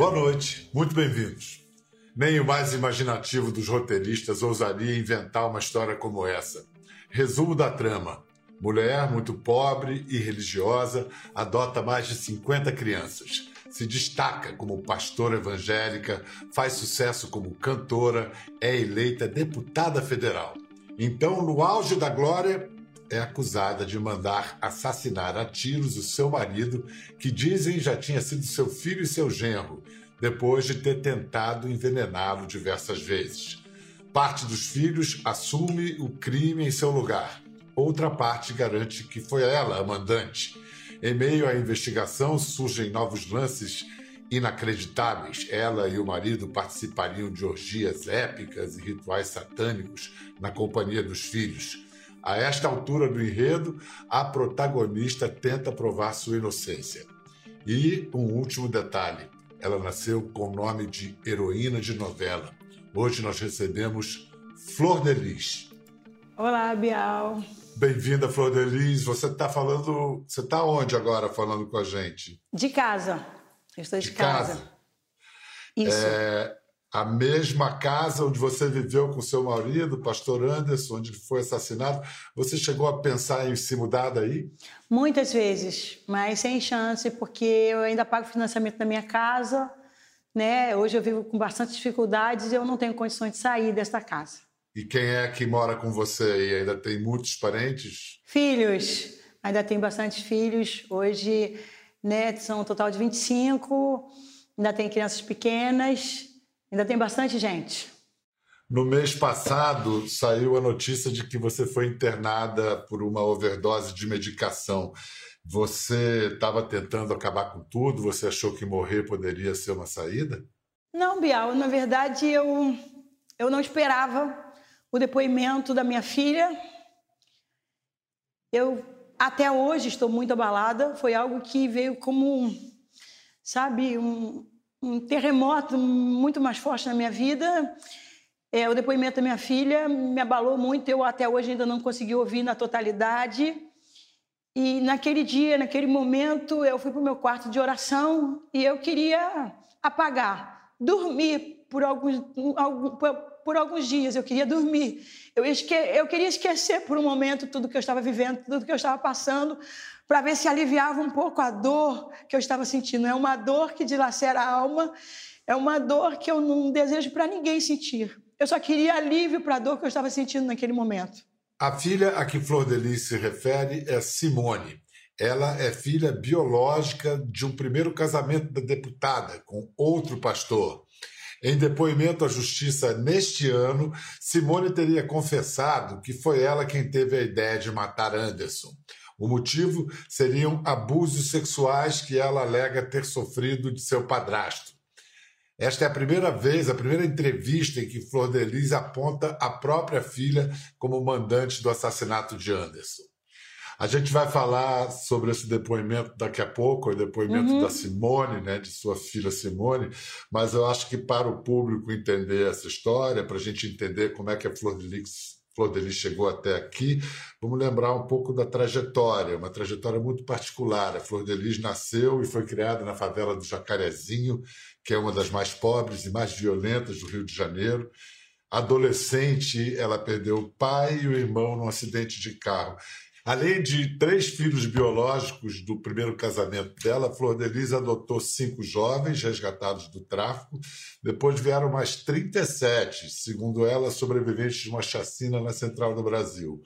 Boa noite, muito bem-vindos. Nem o mais imaginativo dos roteiristas ousaria inventar uma história como essa. Resumo da trama: mulher muito pobre e religiosa adota mais de 50 crianças. Se destaca como pastora evangélica, faz sucesso como cantora, é eleita deputada federal. Então, no auge da glória, é acusada de mandar assassinar a tiros o seu marido, que dizem já tinha sido seu filho e seu genro, depois de ter tentado envenená-lo diversas vezes. Parte dos filhos assume o crime em seu lugar. Outra parte garante que foi ela a mandante. Em meio à investigação surgem novos lances inacreditáveis. Ela e o marido participariam de orgias épicas e rituais satânicos na companhia dos filhos. A esta altura do enredo, a protagonista tenta provar sua inocência. E um último detalhe: ela nasceu com o nome de heroína de novela. Hoje nós recebemos Flor de Lis. Olá, Bial. Bem-vinda, Flor de Lis. Você está falando. Você está onde agora falando com a gente? De casa. Eu estou de, de casa. casa. Isso. É, a mesma casa onde você viveu com seu marido, pastor Anderson, onde foi assassinado. Você chegou a pensar em se mudar daí? Muitas vezes, mas sem chance, porque eu ainda pago o financiamento da minha casa. Né? Hoje eu vivo com bastante dificuldades e eu não tenho condições de sair desta casa. E quem é que mora com você aí? Ainda tem muitos parentes? Filhos. Ainda tem bastante filhos. Hoje né, são um total de 25. Ainda tem crianças pequenas. Ainda tem bastante gente. No mês passado, saiu a notícia de que você foi internada por uma overdose de medicação. Você estava tentando acabar com tudo? Você achou que morrer poderia ser uma saída? Não, Bial. Na verdade, eu, eu não esperava o depoimento da minha filha. Eu, até hoje, estou muito abalada. Foi algo que veio como, sabe, um, um terremoto muito mais forte na minha vida. É, o depoimento da minha filha me abalou muito, eu até hoje ainda não consegui ouvir na totalidade. E naquele dia, naquele momento, eu fui para o meu quarto de oração e eu queria apagar, dormir por alguns, por, por alguns dias, eu queria dormir. Eu, esque, eu queria esquecer por um momento tudo que eu estava vivendo, tudo que eu estava passando, para ver se aliviava um pouco a dor que eu estava sentindo. É uma dor que dilacera a alma, é uma dor que eu não desejo para ninguém sentir. Eu só queria alívio para a dor que eu estava sentindo naquele momento. A filha a que Flor de se refere é Simone. Ela é filha biológica de um primeiro casamento da deputada com outro pastor. Em depoimento à justiça neste ano, Simone teria confessado que foi ela quem teve a ideia de matar Anderson. O motivo seriam abusos sexuais que ela alega ter sofrido de seu padrasto. Esta é a primeira vez, a primeira entrevista em que Flor de aponta a própria filha como mandante do assassinato de Anderson. A gente vai falar sobre esse depoimento daqui a pouco, o depoimento uhum. da Simone, né, de sua filha Simone, mas eu acho que para o público entender essa história, para a gente entender como é que a Flor de Lis Flor de Lis chegou até aqui, vamos lembrar um pouco da trajetória, uma trajetória muito particular. A Flor de Lis nasceu e foi criada na favela do Jacarezinho, que é uma das mais pobres e mais violentas do Rio de Janeiro. Adolescente, ela perdeu o pai e o irmão num acidente de carro. Além de três filhos biológicos do primeiro casamento dela, Flor de Lis adotou cinco jovens resgatados do tráfico. Depois vieram mais 37, segundo ela, sobreviventes de uma chacina na central do Brasil.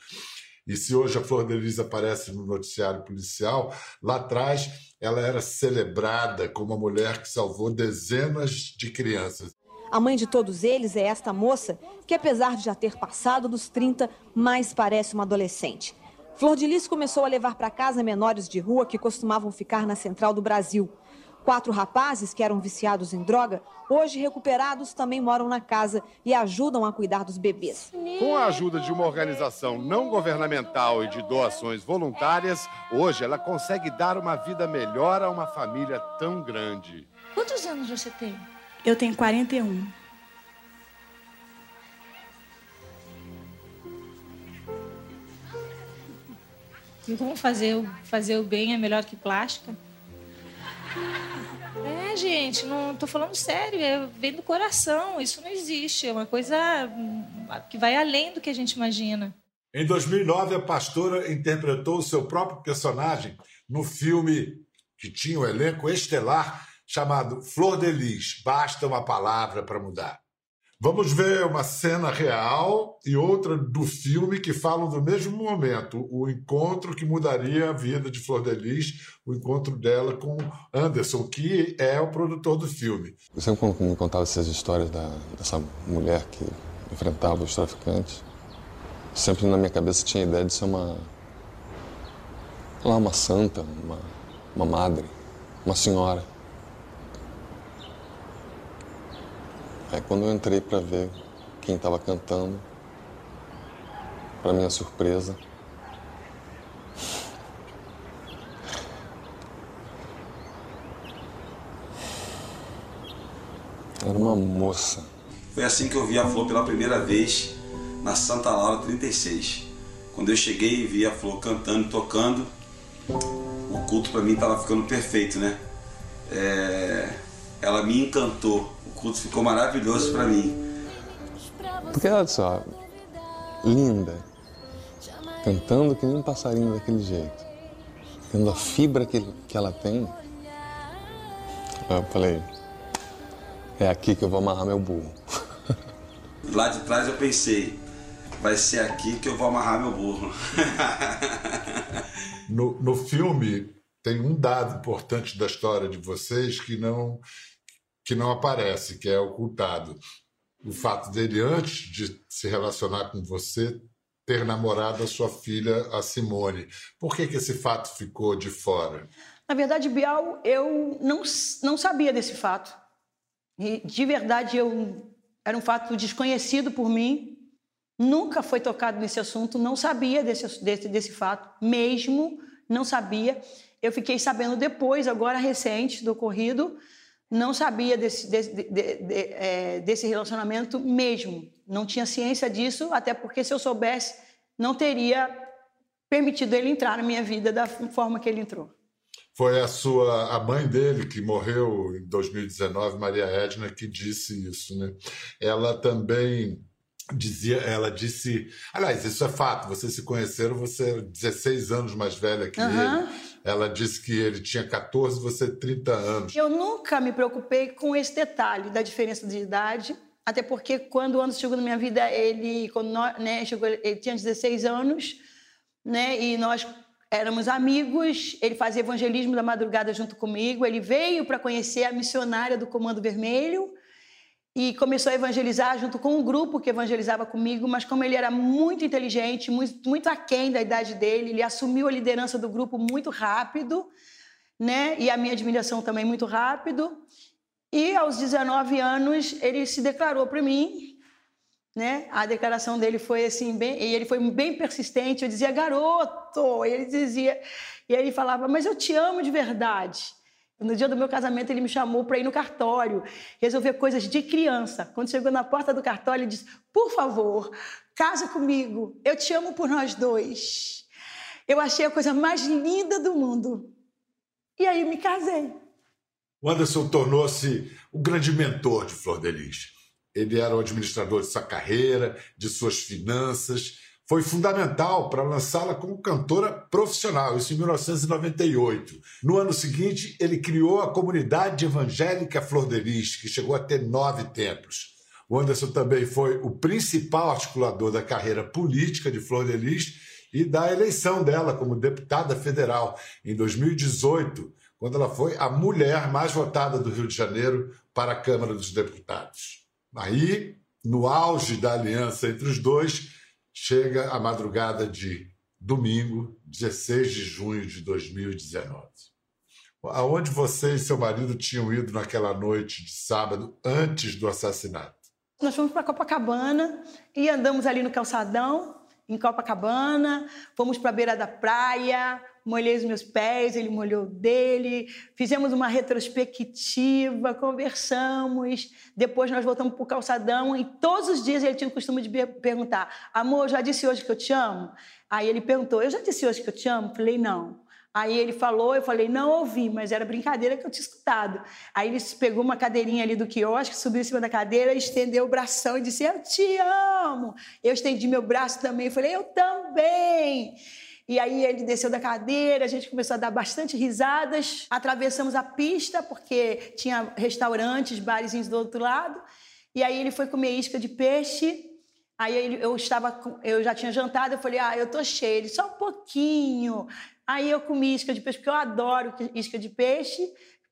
E se hoje a Flor de Lis aparece no noticiário policial, lá atrás ela era celebrada como a mulher que salvou dezenas de crianças. A mãe de todos eles é esta moça, que apesar de já ter passado dos 30, mais parece uma adolescente. Flor de Lis começou a levar para casa menores de rua que costumavam ficar na central do Brasil. Quatro rapazes que eram viciados em droga, hoje recuperados, também moram na casa e ajudam a cuidar dos bebês. Com a ajuda de uma organização não governamental e de doações voluntárias, hoje ela consegue dar uma vida melhor a uma família tão grande. Quantos anos você tem? Eu tenho 41. Então fazer, fazer o bem é melhor que plástica. É, é, gente, não tô falando sério, é, vem do coração, isso não existe, é uma coisa hum, que vai além do que a gente imagina. Em 2009, a pastora interpretou o seu próprio personagem no filme que tinha um elenco estelar chamado Flor de Lis, Basta uma Palavra para Mudar. Vamos ver uma cena real e outra do filme que falam do mesmo momento, o encontro que mudaria a vida de Flor de Lis, o encontro dela com Anderson, que é o produtor do filme. Eu sempre me contava essas histórias da, dessa mulher que enfrentava os traficantes, sempre na minha cabeça tinha a ideia de ser uma lá uma santa, uma, uma madre, uma senhora. Aí quando eu entrei para ver quem estava cantando, para minha surpresa, era uma moça. Foi assim que eu vi a Flor pela primeira vez na Santa Laura 36. Quando eu cheguei e vi a Flor cantando, tocando, o culto para mim estava ficando perfeito, né? É... Ela me encantou culto ficou maravilhoso para mim. Porque olha só, linda, cantando que nem um passarinho daquele jeito, tendo a fibra que, que ela tem. Eu falei, é aqui que eu vou amarrar meu burro. Lá de trás eu pensei, vai ser aqui que eu vou amarrar meu burro. No, no filme tem um dado importante da história de vocês que não que não aparece, que é ocultado. O fato dele, antes de se relacionar com você, ter namorado a sua filha, a Simone. Por que, que esse fato ficou de fora? Na verdade, Bial, eu não, não sabia desse fato. E, de verdade, eu era um fato desconhecido por mim. Nunca foi tocado nesse assunto, não sabia desse, desse, desse fato, mesmo não sabia. Eu fiquei sabendo depois, agora recente, do ocorrido, não sabia desse, desse, de, de, de, é, desse relacionamento mesmo. Não tinha ciência disso, até porque se eu soubesse, não teria permitido ele entrar na minha vida da forma que ele entrou. Foi a sua a mãe dele que morreu em 2019, Maria Edna, que disse isso, né? Ela também dizia, ela disse, aliás, isso é fato, vocês se conheceram, você é 16 anos mais velha que uhum. ele. Ela disse que ele tinha 14, você 30 anos. Eu nunca me preocupei com esse detalhe da diferença de idade, até porque quando o Anderson chegou na minha vida, ele, quando nós, né, chegou, ele tinha 16 anos, né, e nós éramos amigos, ele fazia evangelismo da madrugada junto comigo, ele veio para conhecer a missionária do Comando Vermelho, e começou a evangelizar junto com um grupo que evangelizava comigo, mas como ele era muito inteligente, muito, muito aquém da idade dele, ele assumiu a liderança do grupo muito rápido, né? E a minha admiração também muito rápido. E aos 19 anos ele se declarou para mim, né? A declaração dele foi assim bem, e ele foi bem persistente. Eu dizia garoto, e ele dizia, e ele falava, mas eu te amo de verdade. No dia do meu casamento, ele me chamou para ir no cartório, resolver coisas de criança. Quando chegou na porta do cartório, ele disse: Por favor, casa comigo, eu te amo por nós dois. Eu achei a coisa mais linda do mundo. E aí me casei. O Anderson tornou-se o grande mentor de Flor de Lis. Ele era o administrador de sua carreira, de suas finanças foi fundamental para lançá-la como cantora profissional, isso em 1998. No ano seguinte, ele criou a comunidade evangélica Flor de Lis, que chegou a ter nove templos. O Anderson também foi o principal articulador da carreira política de Flor de Lis e da eleição dela como deputada federal em 2018, quando ela foi a mulher mais votada do Rio de Janeiro para a Câmara dos Deputados. Aí, no auge da aliança entre os dois, chega a madrugada de domingo, 16 de junho de 2019. Aonde você e seu marido tinham ido naquela noite de sábado antes do assassinato? Nós fomos para Copacabana e andamos ali no calçadão, em Copacabana, fomos para a beira da praia, molhei os meus pés, ele molhou dele, fizemos uma retrospectiva, conversamos, depois nós voltamos para o calçadão e todos os dias ele tinha o costume de perguntar: Amor, já disse hoje que eu te amo? Aí ele perguntou: Eu já disse hoje que eu te amo? Falei: Não. Aí ele falou, eu falei, não ouvi, mas era brincadeira que eu tinha escutado. Aí ele pegou uma cadeirinha ali do quiosque, subiu em cima da cadeira, estendeu o bração e disse, eu te amo. Eu estendi meu braço também, falei, eu também. E aí ele desceu da cadeira, a gente começou a dar bastante risadas. Atravessamos a pista, porque tinha restaurantes, barezinhos do outro lado. E aí ele foi comer isca de peixe. Aí eu estava, eu já tinha jantado, eu falei, ah, eu tô cheio. Ele, só um pouquinho. Aí eu comi isca de peixe, porque eu adoro isca de peixe.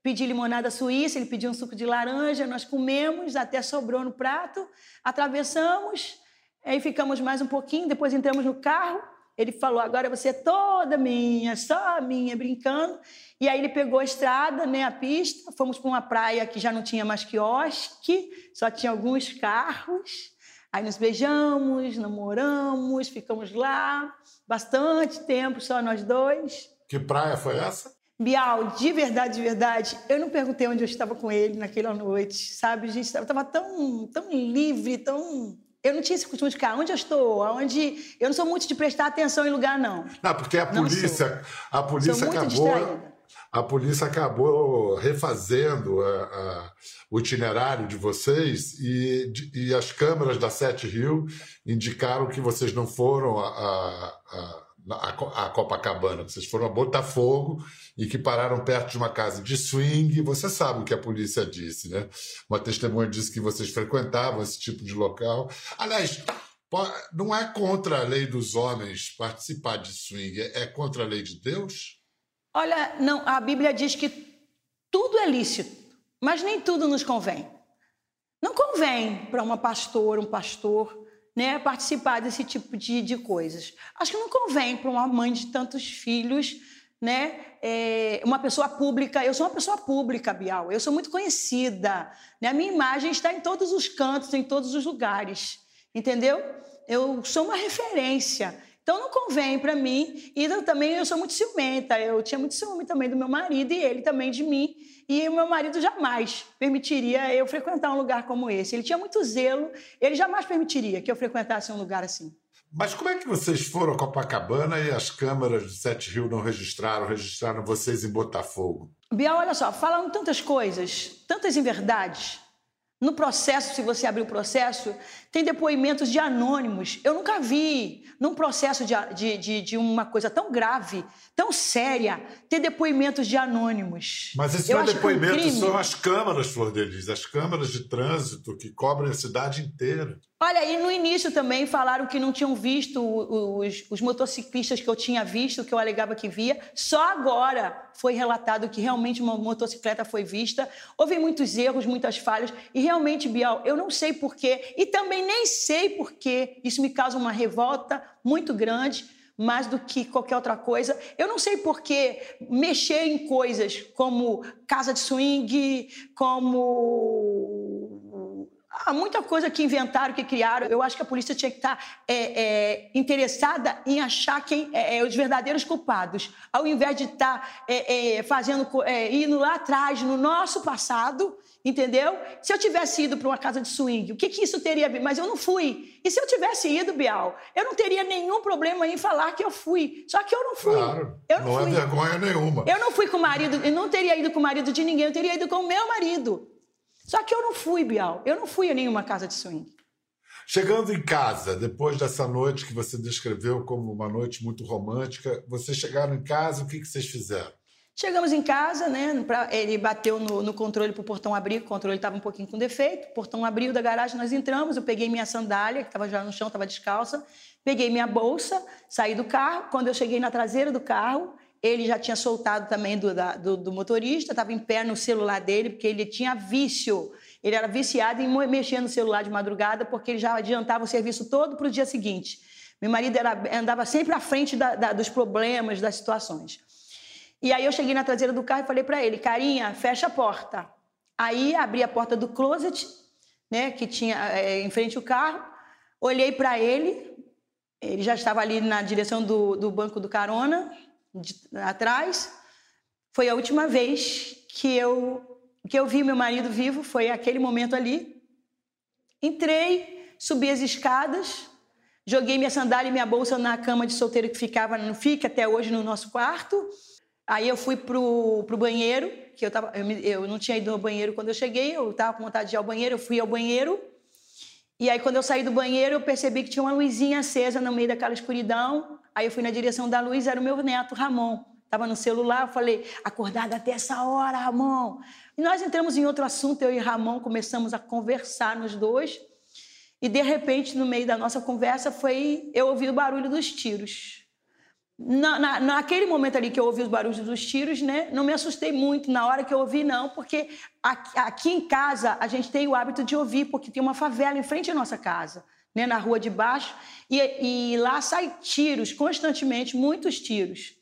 Pedi limonada suíça, ele pediu um suco de laranja, nós comemos, até sobrou no prato. Atravessamos, aí ficamos mais um pouquinho, depois entramos no carro. Ele falou: agora você é toda minha, só minha, brincando. E aí ele pegou a estrada, né, a pista, fomos para uma praia que já não tinha mais quiosque, só tinha alguns carros. Aí nos beijamos, namoramos, ficamos lá bastante tempo, só nós dois. Que praia foi essa? Bial, de verdade, de verdade, eu não perguntei onde eu estava com ele naquela noite, sabe? A gente estava tão, tão livre, tão eu não tinha esse costume de ficar onde eu estou, aonde. Eu não sou muito de prestar atenção em lugar, não. Não, porque a polícia, a polícia acabou. Distraída. A polícia acabou refazendo a, a, o itinerário de vocês e, e, as câmeras da Sete Rio indicaram que vocês não foram a, a a, Copacabana, vocês foram a Botafogo e que pararam perto de uma casa de swing. Você sabe o que a polícia disse, né? Uma testemunha disse que vocês frequentavam esse tipo de local. Aliás, não é contra a lei dos homens participar de swing, é contra a lei de Deus? Olha, não, a Bíblia diz que tudo é lícito, mas nem tudo nos convém. Não convém para uma pastora, um pastor, né, participar desse tipo de, de coisas. Acho que não convém para uma mãe de tantos filhos, né, é, uma pessoa pública. Eu sou uma pessoa pública, Bial. Eu sou muito conhecida. Né? A minha imagem está em todos os cantos, em todos os lugares. Entendeu? Eu sou uma referência. Então não convém para mim. E eu também eu sou muito ciumenta. Eu tinha muito ciúme também do meu marido e ele também de mim. E o meu marido jamais permitiria eu frequentar um lugar como esse. Ele tinha muito zelo, ele jamais permitiria que eu frequentasse um lugar assim. Mas como é que vocês foram a Copacabana e as câmeras do Sete Rio não registraram, registraram vocês em Botafogo? Bial, olha só, falando tantas coisas, tantas inverdades, no processo, se você abrir o processo, tem depoimentos de anônimos. Eu nunca vi, num processo de, de, de, de uma coisa tão grave, tão séria, ter depoimentos de anônimos. Mas esse não é depoimento, um são as câmaras, Flor Delis, as câmaras de trânsito que cobrem a cidade inteira. Olha, e no início também falaram que não tinham visto os, os, motociclistas que eu tinha visto, que eu alegava que via. Só agora foi relatado que realmente uma motocicleta foi vista. Houve muitos erros, muitas falhas. E realmente, Bial, eu não sei porquê. E também nem sei porquê. Isso me causa uma revolta muito grande mais do que qualquer outra coisa. Eu não sei por que mexer em coisas como casa de swing, como Há muita coisa que inventaram, que criaram. Eu acho que a polícia tinha que estar é, é, interessada em achar quem é, é os verdadeiros culpados, ao invés de estar é, é, fazendo, indo lá atrás, no nosso passado, entendeu? Se eu tivesse ido para uma casa de swing, o que, que isso teria a ver? Mas eu não fui. E se eu tivesse ido, Bial, eu não teria nenhum problema em falar que eu fui. Só que eu não fui. Claro, eu não, não fui. é vergonha nenhuma. Eu não fui com o marido, eu não teria ido com o marido de ninguém, eu teria ido com o meu marido. Só que eu não fui, Bial. Eu não fui a nenhuma casa de swing. Chegando em casa, depois dessa noite que você descreveu como uma noite muito romântica, vocês chegaram em casa, o que, que vocês fizeram? Chegamos em casa, né? Pra, ele bateu no, no controle para o portão abrir, o controle estava um pouquinho com defeito. O portão abriu da garagem, nós entramos. Eu peguei minha sandália, que estava já no chão, estava descalça. Peguei minha bolsa, saí do carro. Quando eu cheguei na traseira do carro, ele já tinha soltado também do, da, do, do motorista, estava em pé no celular dele, porque ele tinha vício. Ele era viciado em mexer no celular de madrugada, porque ele já adiantava o serviço todo para o dia seguinte. Meu marido era, andava sempre à frente da, da, dos problemas, das situações. E aí eu cheguei na traseira do carro e falei para ele, carinha, fecha a porta. Aí abri a porta do closet, né, que tinha é, em frente ao carro, olhei para ele, ele já estava ali na direção do, do banco do carona, de, atrás, foi a última vez que eu que eu vi meu marido vivo, foi aquele momento ali. Entrei, subi as escadas, joguei minha sandália e minha bolsa na cama de solteiro que ficava, não fica até hoje no nosso quarto. Aí eu fui pro, pro banheiro, que eu, tava, eu, eu não tinha ido ao banheiro quando eu cheguei, eu estava com vontade de ir ao banheiro, eu fui ao banheiro. E aí, quando eu saí do banheiro, eu percebi que tinha uma luzinha acesa no meio daquela escuridão. Aí eu fui na direção da luz, era o meu neto, Ramon. Estava no celular, eu falei, acordada até essa hora, Ramon. E nós entramos em outro assunto, eu e Ramon começamos a conversar nos dois. E de repente, no meio da nossa conversa, foi eu ouvi o barulho dos tiros. Na, na, naquele momento ali que eu ouvi os barulhos dos tiros, né, não me assustei muito na hora que eu ouvi, não, porque aqui, aqui em casa a gente tem o hábito de ouvir, porque tem uma favela em frente à nossa casa, né, na rua de baixo, e, e lá saem tiros constantemente, muitos tiros.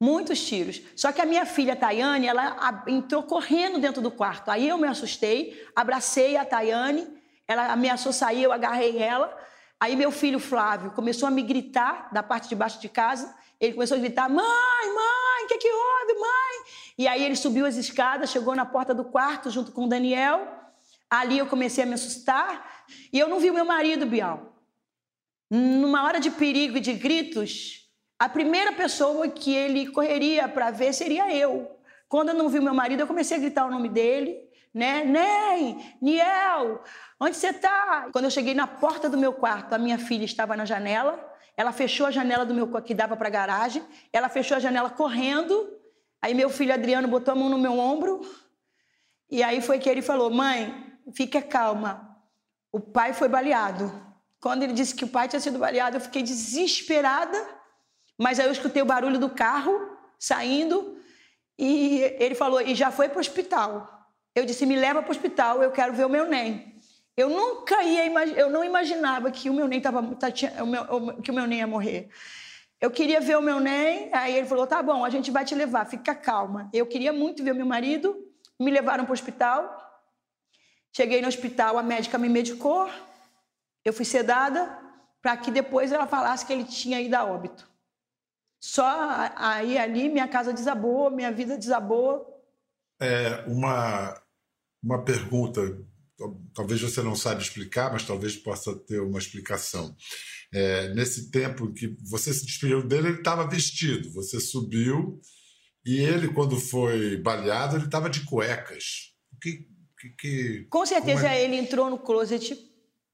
Muitos tiros. Só que a minha filha Tayane, ela entrou correndo dentro do quarto. Aí eu me assustei, abracei a Tayane, ela ameaçou sair, eu agarrei ela. Aí meu filho Flávio começou a me gritar da parte de baixo de casa. Ele começou a gritar: Mãe, mãe, o que, que houve, mãe? E aí ele subiu as escadas, chegou na porta do quarto junto com o Daniel. Ali eu comecei a me assustar. E eu não vi o meu marido, Bial. Numa hora de perigo e de gritos, a primeira pessoa que ele correria para ver seria eu. Quando eu não vi meu marido, eu comecei a gritar o nome dele, né? Ney, Niel, onde você está? Quando eu cheguei na porta do meu quarto, a minha filha estava na janela. Ela fechou a janela do meu que dava para a garagem. Ela fechou a janela correndo. Aí meu filho Adriano botou a mão no meu ombro. E aí foi que ele falou: "Mãe, fica calma. O pai foi baleado." Quando ele disse que o pai tinha sido baleado, eu fiquei desesperada mas aí eu escutei o barulho do carro saindo e ele falou: e já foi para o hospital. Eu disse: me leva para o hospital, eu quero ver o meu NEM. Eu nunca ia, eu não imaginava que o meu NEM tava, tá, que o meu NEM ia morrer. Eu queria ver o meu NEM, aí ele falou: tá bom, a gente vai te levar, fica calma. Eu queria muito ver o meu marido, me levaram para o hospital. Cheguei no hospital, a médica me medicou, eu fui sedada para que depois ela falasse que ele tinha ido a óbito. Só aí ali minha casa desabou, minha vida desabou. É uma, uma pergunta, talvez você não saiba explicar, mas talvez possa ter uma explicação. É, nesse tempo que você se despediu dele, ele estava vestido. Você subiu e ele, quando foi baleado, ele estava de cuecas. Que, que, que, Com certeza é? ele entrou no closet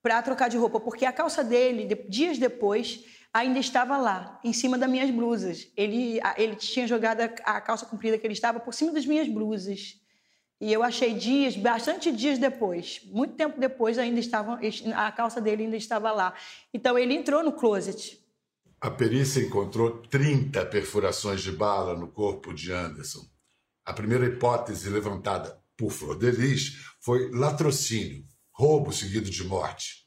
para trocar de roupa, porque a calça dele, dias depois, ainda estava lá, em cima das minhas blusas. Ele, ele tinha jogado a, calça comprida que ele estava por cima das minhas blusas. E eu achei dias, bastante dias depois, muito tempo depois, ainda estava, a calça dele ainda estava lá. Então ele entrou no closet. A perícia encontrou 30 perfurações de bala no corpo de Anderson. A primeira hipótese levantada por Flor Delis foi latrocínio, roubo seguido de morte.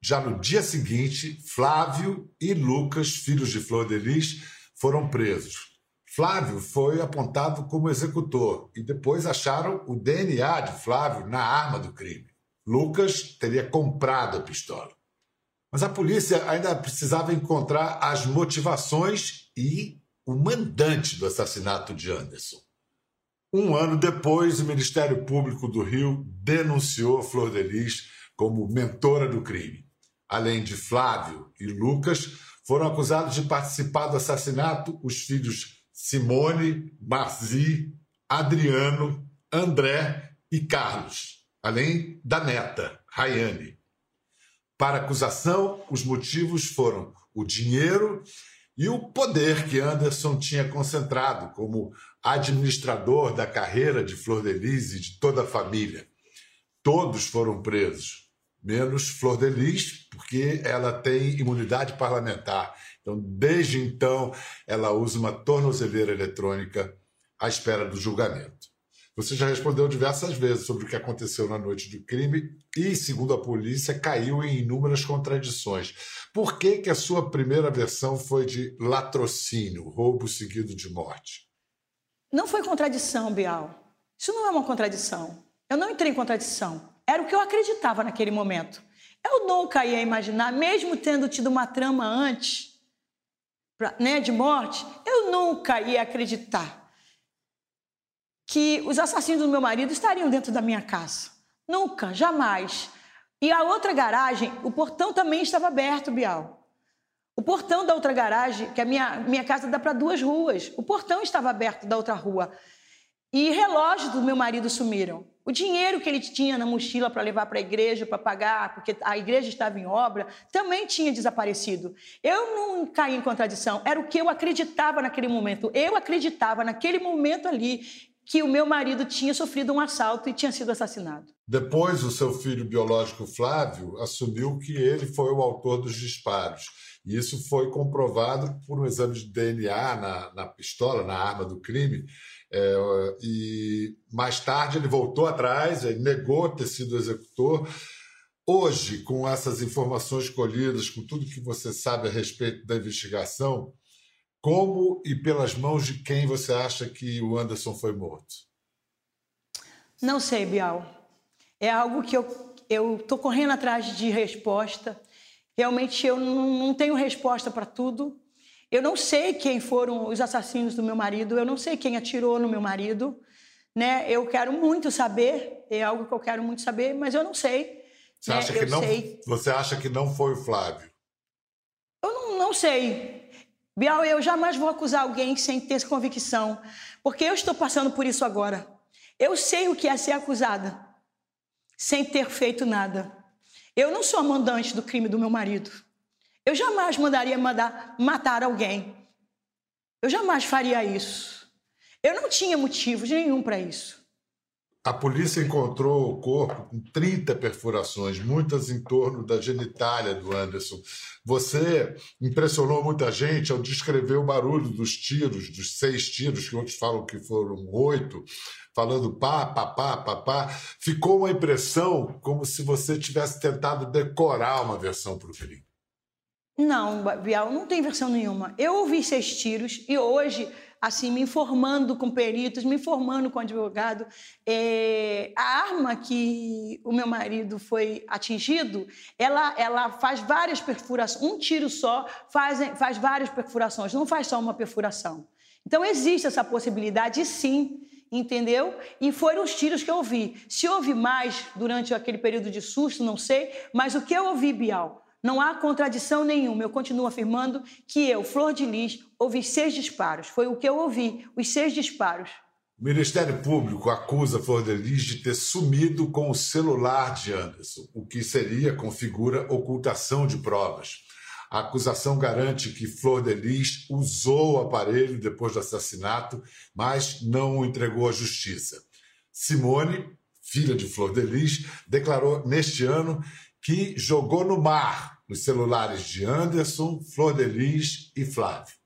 Já no dia seguinte, Flávio e Lucas, filhos de Flor de Lis, foram presos. Flávio foi apontado como executor e depois acharam o DNA de Flávio na arma do crime. Lucas teria comprado a pistola. Mas a polícia ainda precisava encontrar as motivações e o mandante do assassinato de Anderson. Um ano depois, o Ministério Público do Rio denunciou Flor de Lis como mentora do crime além de Flávio e Lucas, foram acusados de participar do assassinato os filhos Simone, Marzi, Adriano, André e Carlos, além da neta, Rayane. Para a acusação, os motivos foram o dinheiro e o poder que Anderson tinha concentrado como administrador da carreira de Flor de Lis e de toda a família. Todos foram presos menos Flor de Lis, porque ela tem imunidade parlamentar. Então, desde então, ela usa uma tornozeleira eletrônica à espera do julgamento. Você já respondeu diversas vezes sobre o que aconteceu na noite do crime e, segundo a polícia, caiu em inúmeras contradições. Por que, que a sua primeira versão foi de latrocínio, roubo seguido de morte? Não foi contradição, Bial. Isso não é uma contradição. Eu não entrei em contradição. Era o que eu acreditava naquele momento. Eu nunca ia imaginar, mesmo tendo tido uma trama antes pra, né, de morte, eu nunca ia acreditar que os assassinos do meu marido estariam dentro da minha casa. Nunca, jamais. E a outra garagem, o portão também estava aberto, Bial. O portão da outra garagem, que a minha, minha casa dá para duas ruas, o portão estava aberto da outra rua. E relógios do meu marido sumiram. O dinheiro que ele tinha na mochila para levar para a igreja, para pagar, porque a igreja estava em obra, também tinha desaparecido. Eu não caí em contradição, era o que eu acreditava naquele momento. Eu acreditava naquele momento ali que o meu marido tinha sofrido um assalto e tinha sido assassinado. Depois, o seu filho biológico Flávio assumiu que ele foi o autor dos disparos. E isso foi comprovado por um exame de DNA na, na pistola, na arma do crime. É, e mais tarde ele voltou atrás, ele negou ter sido executor. Hoje, com essas informações colhidas, com tudo que você sabe a respeito da investigação, como e pelas mãos de quem você acha que o Anderson foi morto? Não sei, Bial. É algo que eu estou correndo atrás de resposta. Realmente eu não, tenho resposta para tudo. Eu não sei quem foram os assassinos do meu marido, eu não sei quem atirou no meu marido. Né? Eu quero muito saber, é algo que eu quero muito saber, mas eu não sei. Você, né? acha, que não, sei. você acha que não foi o Flávio? Eu não, não sei. Bial, eu jamais vou acusar alguém sem ter convicção, porque eu estou passando por isso agora. Eu sei o que é ser acusada sem ter feito nada. Eu não sou a mandante do crime do meu marido. Eu jamais mandaria mandar matar alguém. Eu jamais faria isso. Eu não tinha motivo nenhum para isso. A polícia encontrou o corpo com 30 perfurações, muitas em torno da genitália do Anderson. Você impressionou muita gente ao descrever o barulho dos tiros, dos seis tiros, que outros falam que foram oito, falando pá, pá, pá, pá, pá. Ficou uma impressão como se você tivesse tentado decorar uma versão para o crime. Não, Bial, não tem versão nenhuma. Eu ouvi seis tiros e hoje assim, me informando com peritos, me informando com advogado. É, a arma que o meu marido foi atingido, ela, ela faz várias perfurações. Um tiro só faz, faz várias perfurações, não faz só uma perfuração. Então, existe essa possibilidade, sim, entendeu? E foram os tiros que eu ouvi. Se houve mais durante aquele período de susto, não sei, mas o que eu ouvi, Bial, não há contradição nenhuma. Eu continuo afirmando que eu, Flor de Lis, ouvi seis disparos. Foi o que eu ouvi, os seis disparos. O Ministério Público acusa Flor de Lis de ter sumido com o celular de Anderson, o que seria, configura, ocultação de provas. A acusação garante que Flor de Lis usou o aparelho depois do assassinato, mas não o entregou à justiça. Simone, filha de Flor de Lis, declarou neste ano que jogou no mar os celulares de Anderson, Flor de Lis e Flávio.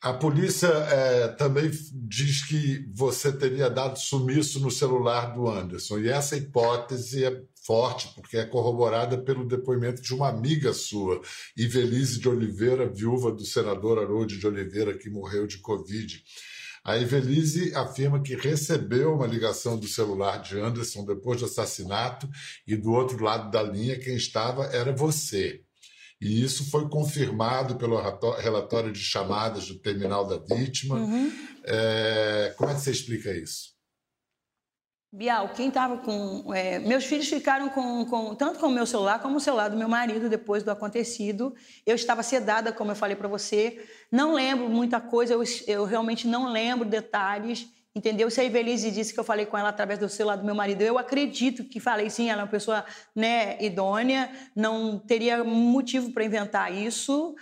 A polícia é, também diz que você teria dado sumiço no celular do Anderson. E essa hipótese é forte, porque é corroborada pelo depoimento de uma amiga sua, Ivelise de Oliveira, viúva do senador Haroldo de Oliveira, que morreu de Covid. A Evelise afirma que recebeu uma ligação do celular de Anderson depois do assassinato e do outro lado da linha quem estava era você. E isso foi confirmado pelo relatório de chamadas do terminal da vítima. Uhum. É, como é que você explica isso? Bial, quem estava com. É, meus filhos ficaram com, com, tanto com o meu celular como o celular do meu marido depois do acontecido. Eu estava sedada, como eu falei para você. Não lembro muita coisa, eu, eu realmente não lembro detalhes. Entendeu? Se a Ivelise disse que eu falei com ela através do celular do meu marido, eu acredito que falei sim, ela é uma pessoa né, idônea, não teria motivo para inventar isso.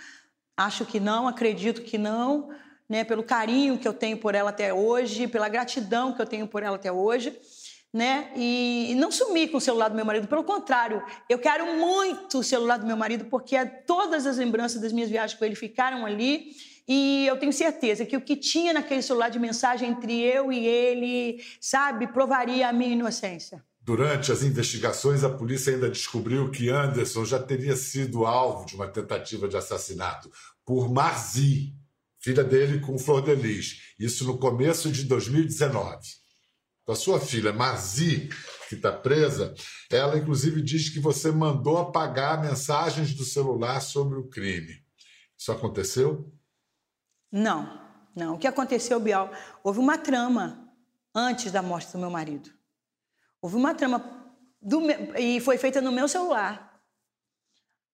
Acho que não, acredito que não, né, pelo carinho que eu tenho por ela até hoje, pela gratidão que eu tenho por ela até hoje né? E não sumir com o celular do meu marido. Pelo contrário, eu quero muito o celular do meu marido, porque todas as lembranças das minhas viagens com ele ficaram ali. E eu tenho certeza que o que tinha naquele celular de mensagem entre eu e ele, sabe, provaria a minha inocência. Durante as investigações, a polícia ainda descobriu que Anderson já teria sido alvo de uma tentativa de assassinato por Marzi, filha dele com Flor de Lis. Isso no começo de 2019 da sua filha, Marzi, que está presa, ela inclusive diz que você mandou apagar mensagens do celular sobre o crime. Isso aconteceu? Não, não. O que aconteceu, Bial? Houve uma trama antes da morte do meu marido. Houve uma trama do, e foi feita no meu celular,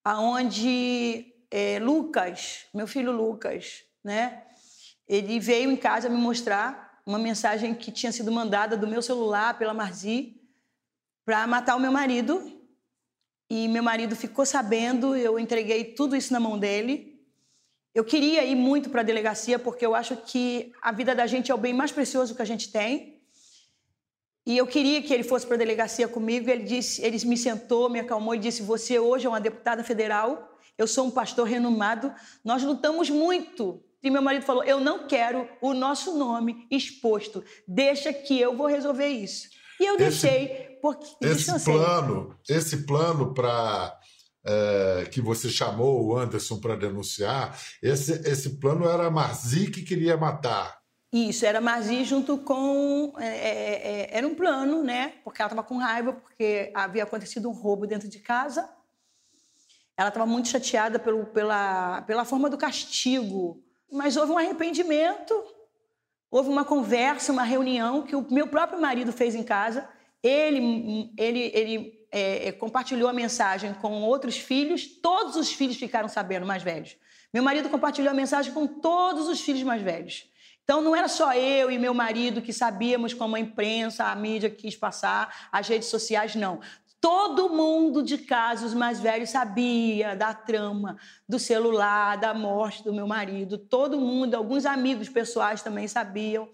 aonde é, Lucas, meu filho Lucas, né? Ele veio em casa me mostrar uma mensagem que tinha sido mandada do meu celular pela Marzi para matar o meu marido. E meu marido ficou sabendo, eu entreguei tudo isso na mão dele. Eu queria ir muito para a delegacia porque eu acho que a vida da gente é o bem mais precioso que a gente tem. E eu queria que ele fosse para a delegacia comigo. Ele disse, ele me sentou, me acalmou e disse: "Você hoje é uma deputada federal. Eu sou um pastor renomado. Nós lutamos muito." E meu marido falou: "Eu não quero o nosso nome exposto. Deixa que eu vou resolver isso." E eu esse, deixei porque esse plano, esse plano para é, que você chamou o Anderson para denunciar, esse, esse plano era Marzi que queria matar. Isso, era Marzi junto com. É, é era um plano, né? Porque ela estava com raiva, porque havia acontecido um roubo dentro de casa. Ela estava muito chateada pelo, pela, pela forma do castigo. Mas houve um arrependimento, houve uma conversa, uma reunião que o meu próprio marido fez em casa. Ele, ele, ele é, é, compartilhou a mensagem com outros filhos, todos os filhos ficaram sabendo, mais velhos. Meu marido compartilhou a mensagem com todos os filhos mais velhos. Então não era só eu e meu marido que sabíamos como a imprensa, a mídia quis passar, as redes sociais, não. Todo mundo de casa, os mais velhos, sabia da trama, do celular, da morte do meu marido. Todo mundo, alguns amigos pessoais também sabiam.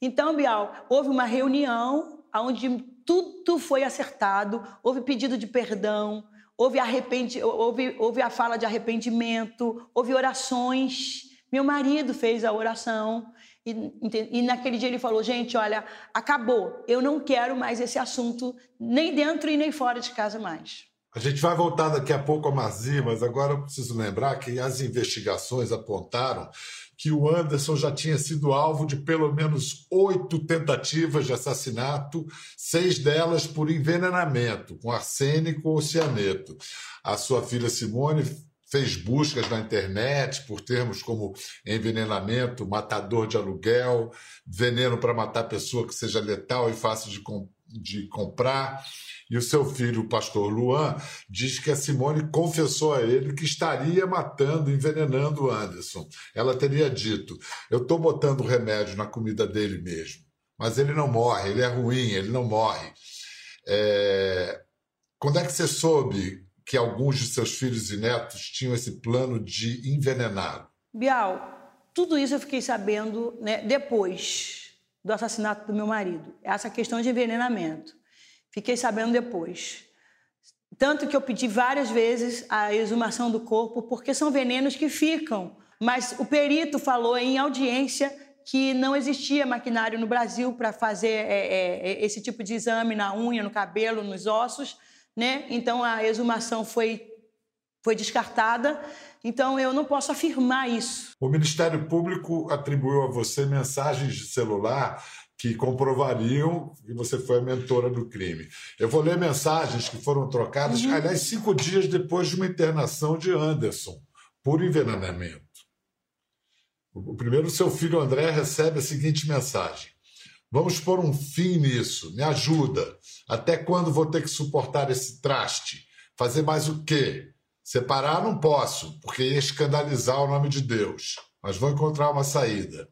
Então, Bial, houve uma reunião onde tudo foi acertado, houve pedido de perdão, houve, houve, houve a fala de arrependimento, houve orações. Meu marido fez a oração. E, e, naquele dia ele falou: gente, olha, acabou. Eu não quero mais esse assunto, nem dentro e nem fora de casa mais. A gente vai voltar daqui a pouco a Mazi, mas agora eu preciso lembrar que as investigações apontaram que o Anderson já tinha sido alvo de pelo menos oito tentativas de assassinato, seis delas por envenenamento, com arsênico ou cianeto. A sua filha Simone fez buscas na internet por termos como envenenamento, matador de aluguel, veneno para matar pessoa que seja letal e fácil de, com, de comprar. E o seu filho, o pastor Luan, diz que a Simone confessou a ele que estaria matando, envenenando o Anderson. Ela teria dito: Eu estou botando remédio na comida dele mesmo. Mas ele não morre, ele é ruim, ele não morre. É... Quando é que você soube que alguns de seus filhos e netos tinham esse plano de envenená-lo? Bial, tudo isso eu fiquei sabendo né, depois do assassinato do meu marido. Essa questão de envenenamento. Fiquei sabendo depois. Tanto que eu pedi várias vezes a exumação do corpo, porque são venenos que ficam. Mas o perito falou em audiência que não existia maquinário no Brasil para fazer é, é, é, esse tipo de exame na unha, no cabelo, nos ossos, né? Então a exumação foi foi descartada. Então eu não posso afirmar isso. O Ministério Público atribuiu a você mensagens de celular que comprovariam que você foi a mentora do crime. Eu vou ler mensagens que foram trocadas, uhum. aliás, cinco dias depois de uma internação de Anderson por envenenamento. O primeiro, seu filho André recebe a seguinte mensagem: Vamos pôr um fim nisso, me ajuda. Até quando vou ter que suportar esse traste? Fazer mais o quê? Separar não posso, porque ia escandalizar o nome de Deus, mas vou encontrar uma saída.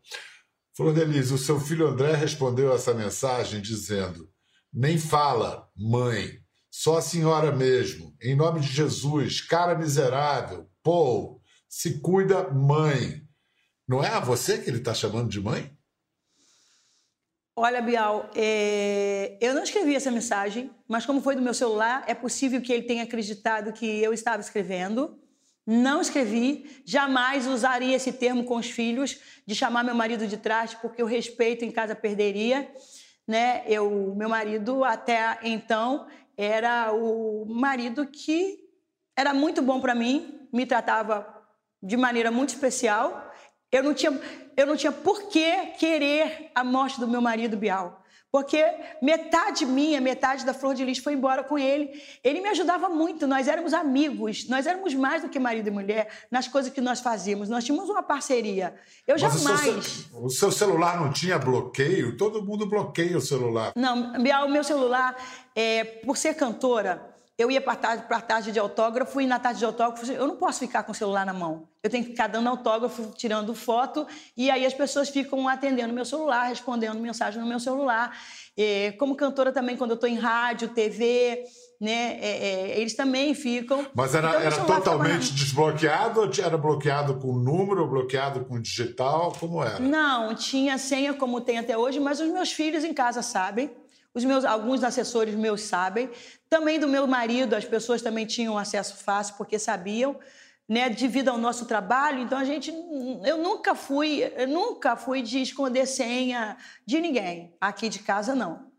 Flor Denise, o seu filho André respondeu essa mensagem dizendo: Nem fala, mãe, só a senhora mesmo. Em nome de Jesus, cara miserável, pô, se cuida, mãe. Não é a você que ele está chamando de mãe? Olha, Bial, é... eu não escrevi essa mensagem, mas como foi do meu celular, é possível que ele tenha acreditado que eu estava escrevendo. Não escrevi, jamais usaria esse termo com os filhos, de chamar meu marido de traste, porque o respeito em casa perderia. Né? Eu, meu marido, até então, era o marido que era muito bom para mim, me tratava de maneira muito especial. Eu não tinha, eu não tinha por que querer a morte do meu marido Bial. Porque metade minha, metade da Flor de Lis foi embora com ele. Ele me ajudava muito, nós éramos amigos, nós éramos mais do que marido e mulher nas coisas que nós fazíamos. Nós tínhamos uma parceria. Eu Mas jamais. O seu, o seu, celular não tinha bloqueio? Todo mundo bloqueia o celular. Não, o meu celular, é, por ser cantora, eu ia para a tarde de autógrafo e na tarde de autógrafo eu não posso ficar com o celular na mão. Eu tenho que ficar dando autógrafo, tirando foto e aí as pessoas ficam atendendo meu celular, respondendo mensagem no meu celular. E, como cantora também, quando eu estou em rádio, TV, né, é, é, eles também ficam. Mas era, então, era totalmente desbloqueado ou era bloqueado com número, bloqueado com digital? Como era? Não, tinha senha como tem até hoje, mas os meus filhos em casa sabem. Os meus, alguns assessores meus sabem. Também do meu marido, as pessoas também tinham acesso fácil porque sabiam, né, devido ao nosso trabalho. Então a gente, eu nunca fui, eu nunca fui de esconder senha de ninguém. Aqui de casa não.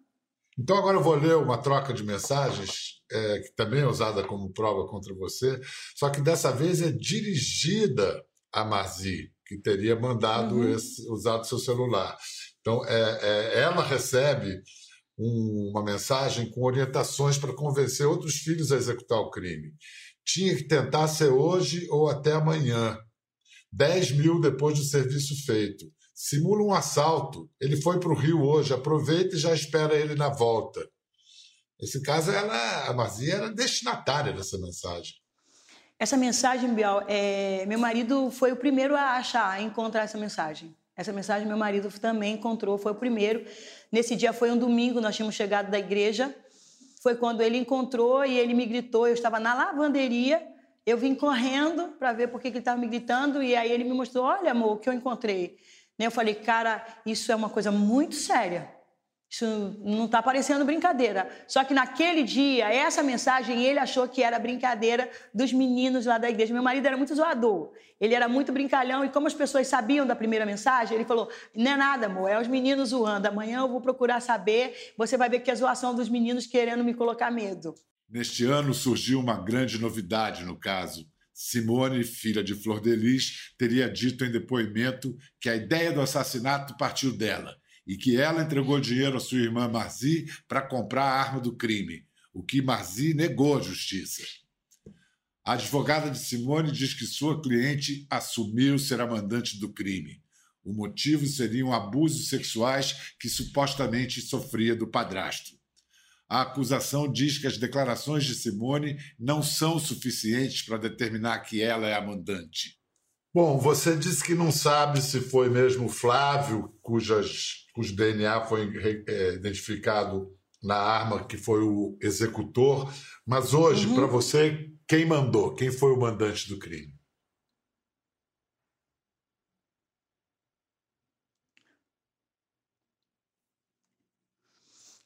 Então agora eu vou ler uma troca de mensagens é, que também é usada como prova contra você, só que dessa vez é dirigida a Mazi, que teria mandado uhum. esse, usado seu celular. Então é, é, ela recebe um, uma mensagem com orientações para convencer outros filhos a executar o crime. Tinha que tentar ser hoje ou até amanhã. 10 mil depois do serviço feito. Simula um assalto. Ele foi para o Rio hoje. Aproveita e já espera ele na volta. Nesse caso, ela, a Marzia era destinatária dessa mensagem. Essa mensagem, Bial, é, meu marido foi o primeiro a achar, a encontrar essa mensagem. Essa mensagem meu marido também encontrou, foi o primeiro. Nesse dia foi um domingo, nós tínhamos chegado da igreja. Foi quando ele encontrou e ele me gritou. Eu estava na lavanderia, eu vim correndo para ver por que ele estava me gritando. E aí ele me mostrou: Olha, amor, o que eu encontrei. Eu falei: Cara, isso é uma coisa muito séria. Isso não está parecendo brincadeira. Só que naquele dia, essa mensagem, ele achou que era brincadeira dos meninos lá da igreja. Meu marido era muito zoador. Ele era muito brincalhão. E como as pessoas sabiam da primeira mensagem, ele falou: Não é nada, amor, é os meninos zoando. Amanhã eu vou procurar saber. Você vai ver que é zoação dos meninos querendo me colocar medo. Neste ano surgiu uma grande novidade no caso. Simone, filha de Flor Delis, teria dito em depoimento que a ideia do assassinato partiu dela e que ela entregou dinheiro à sua irmã Marzi para comprar a arma do crime, o que Marzi negou à justiça. A advogada de Simone diz que sua cliente assumiu ser a mandante do crime. O motivo seriam abusos sexuais que supostamente sofria do padrasto. A acusação diz que as declarações de Simone não são suficientes para determinar que ela é a mandante. Bom, você disse que não sabe se foi mesmo Flávio, cujas, cujo DNA foi é, identificado na arma que foi o executor, mas hoje, uhum. para você, quem mandou? Quem foi o mandante do crime?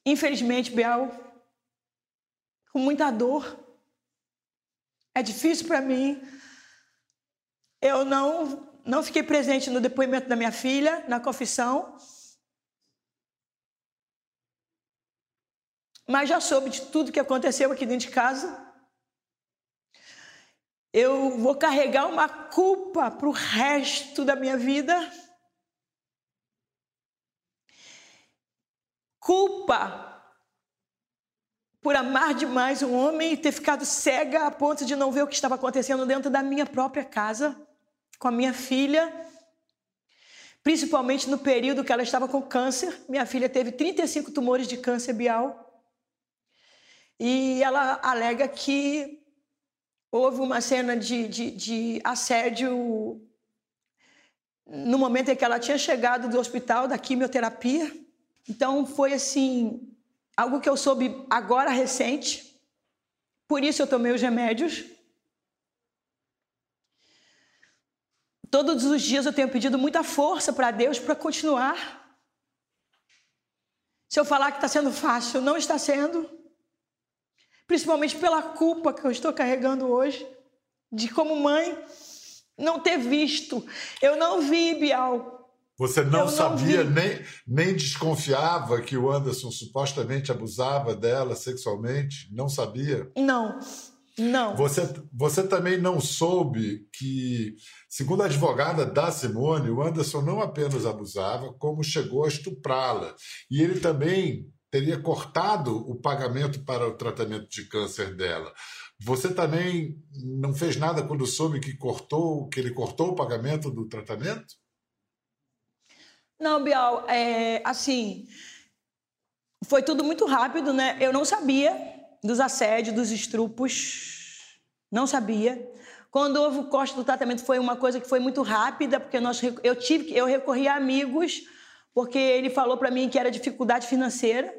Infelizmente, Biel, com muita dor, é difícil para mim eu não, não fiquei presente no depoimento da minha filha, na confissão. Mas já soube de tudo que aconteceu aqui dentro de casa. Eu vou carregar uma culpa para o resto da minha vida. Culpa por amar demais um homem e ter ficado cega a ponto de não ver o que estava acontecendo dentro da minha própria casa com a minha filha, principalmente no período que ela estava com câncer. Minha filha teve 35 tumores de câncer bial. E ela alega que houve uma cena de, de, de assédio no momento em que ela tinha chegado do hospital da quimioterapia. Então foi assim, algo que eu soube agora recente. Por isso eu tomei os remédios. Todos os dias eu tenho pedido muita força para Deus para continuar. Se eu falar que está sendo fácil, não está sendo. Principalmente pela culpa que eu estou carregando hoje, de como mãe não ter visto. Eu não vi, Bial. Você não, não sabia, nem, nem desconfiava que o Anderson supostamente abusava dela sexualmente? Não sabia? Não. Não. Você, você também não soube que, segundo a advogada da Simone, o Anderson não apenas abusava, como chegou a estuprá-la. E ele também teria cortado o pagamento para o tratamento de câncer dela. Você também não fez nada quando soube que cortou, que ele cortou o pagamento do tratamento? Não, Bial, é, assim, foi tudo muito rápido, né? Eu não sabia dos assédios, dos estrupos. Não sabia. Quando houve o corte do tratamento foi uma coisa que foi muito rápida, porque nós, eu tive, eu recorri a amigos, porque ele falou para mim que era dificuldade financeira.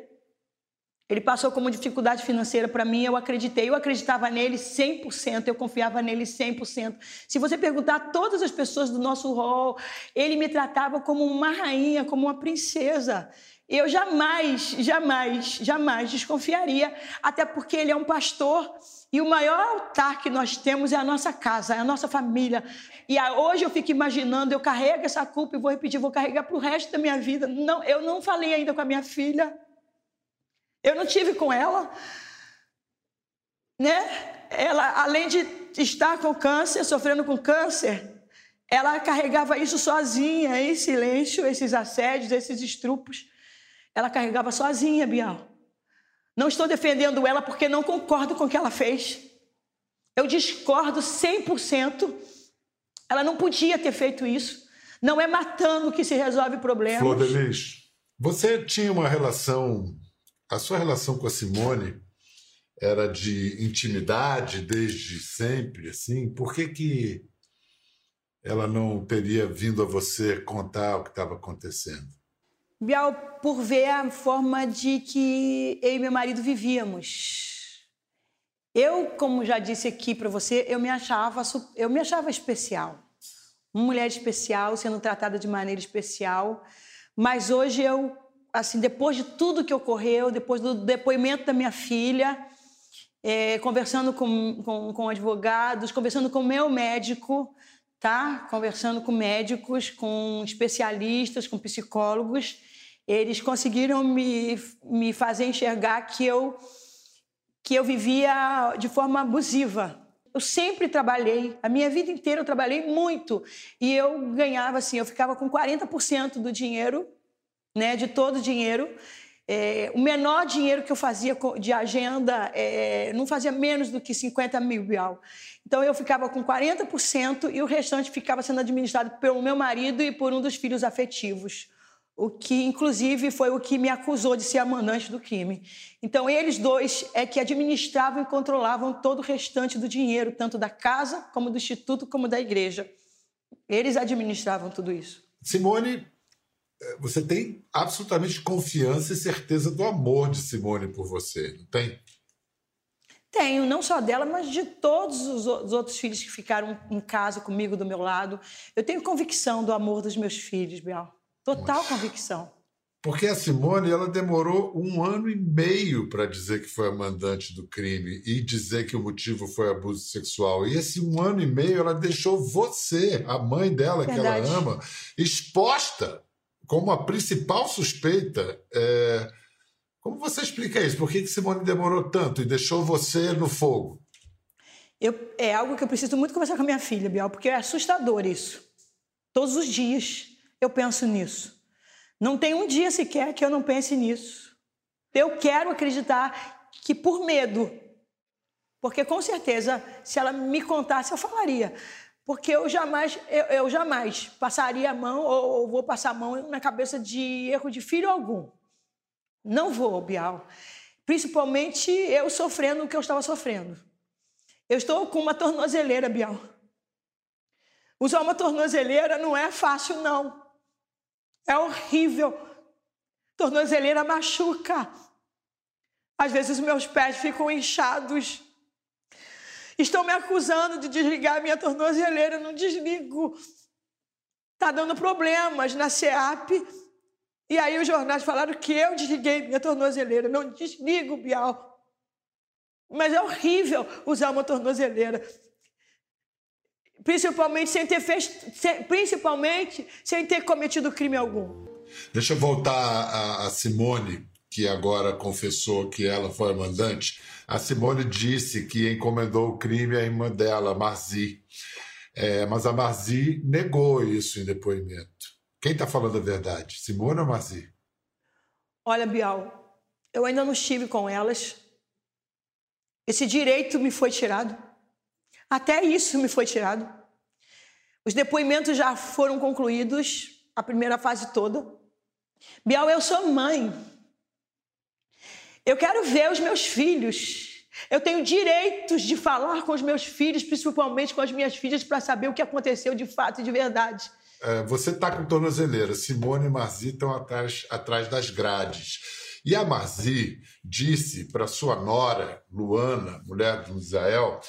Ele passou como dificuldade financeira para mim, eu acreditei, eu acreditava nele 100%, eu confiava nele 100%. Se você perguntar a todas as pessoas do nosso hall, ele me tratava como uma rainha, como uma princesa. Eu jamais, jamais, jamais desconfiaria, até porque ele é um pastor e o maior altar que nós temos é a nossa casa, é a nossa família. E hoje eu fico imaginando, eu carrego essa culpa e vou repetir, vou carregar para o resto da minha vida. Não, eu não falei ainda com a minha filha. Eu não tive com ela, né? Ela, além de estar com câncer, sofrendo com câncer, ela carregava isso sozinha, em silêncio, esses assédios, esses estrupos. Ela carregava sozinha, Bial. Não estou defendendo ela porque não concordo com o que ela fez. Eu discordo 100%. Ela não podia ter feito isso. Não é matando que se resolve problemas. Flor Delis, você tinha uma relação a sua relação com a Simone era de intimidade desde sempre, assim? Por que, que ela não teria vindo a você contar o que estava acontecendo? Bial, por ver a forma de que eu e meu marido vivíamos. Eu, como já disse aqui para você, eu me achava eu me achava especial. Uma mulher especial, sendo tratada de maneira especial, mas hoje eu assim, depois de tudo que ocorreu, depois do depoimento da minha filha, é, conversando com, com, com, advogados, conversando com meu médico, tá? Conversando com médicos, com especialistas, com psicólogos, eles conseguiram me, me fazer enxergar que eu que eu vivia de forma abusiva. Eu sempre trabalhei, a minha vida inteira eu trabalhei muito e eu ganhava assim, eu ficava com 40% do dinheiro né, de todo o dinheiro. É, o menor dinheiro que eu fazia de agenda é, não fazia menos do que 50 mil real. Então eu ficava com 40% e o restante ficava sendo administrado pelo meu marido e por um dos filhos afetivos. O que, inclusive, foi o que me acusou de ser a mandante do crime. Então, eles dois é que administravam e controlavam todo o restante do dinheiro, tanto da casa, como do instituto, como da igreja. Eles administravam tudo isso. Simone você tem absolutamente confiança e certeza do amor de Simone por você, não tem? Tenho, não só dela, mas de todos os outros filhos que ficaram em casa comigo, do meu lado. Eu tenho convicção do amor dos meus filhos, Biel. Total Nossa. convicção. Porque a Simone ela demorou um ano e meio para dizer que foi a mandante do crime e dizer que o motivo foi abuso sexual. E esse um ano e meio ela deixou você, a mãe dela Verdade. que ela ama, exposta como a principal suspeita. É... Como você explica isso? Por que Simone demorou tanto e deixou você no fogo? Eu, é algo que eu preciso muito conversar com a minha filha, Biel, porque é assustador isso. Todos os dias eu penso nisso. Não tem um dia sequer que eu não pense nisso. Eu quero acreditar que por medo, porque com certeza, se ela me contasse, eu falaria. Porque eu jamais, eu, eu jamais passaria a mão ou, ou, vou passar a mão na cabeça de erro de filho algum. Não vou, Bial. Principalmente eu sofrendo o que eu estava sofrendo. Eu estou com uma tornozeleira, Bial. Usar uma tornozeleira não é fácil, não. É horrível. Tornozeleira machuca. Às vezes meus pés ficam inchados. Estão me acusando de desligar minha tornozeleira, não desligo. Está dando problemas na SEAP. E aí os jornais falaram que eu desliguei minha tornozeleira. Não desligo, Bial. Mas é horrível usar uma tornozeleira. Principalmente sem ter feito, principalmente sem ter cometido crime algum. Deixa eu voltar a Simone que agora confessou que ela foi a mandante, a Simone disse que encomendou o crime à irmã dela, Marzi. É, mas a Marzi negou isso em depoimento. Quem está falando a verdade, Simone ou Marzi? Olha, Bial, eu ainda não estive com elas. Esse direito me foi tirado. Até isso me foi tirado. Os depoimentos já foram concluídos, a primeira fase toda. Bial, eu sou mãe. Eu quero ver os meus filhos. Eu tenho direitos de falar com os meus filhos, principalmente com as minhas filhas, para saber o que aconteceu de fato e de verdade. É, você está com tornozeleira. Simone e Marzi estão atrás, atrás das grades. E a Marzi disse para sua nora, Luana, mulher do Israel,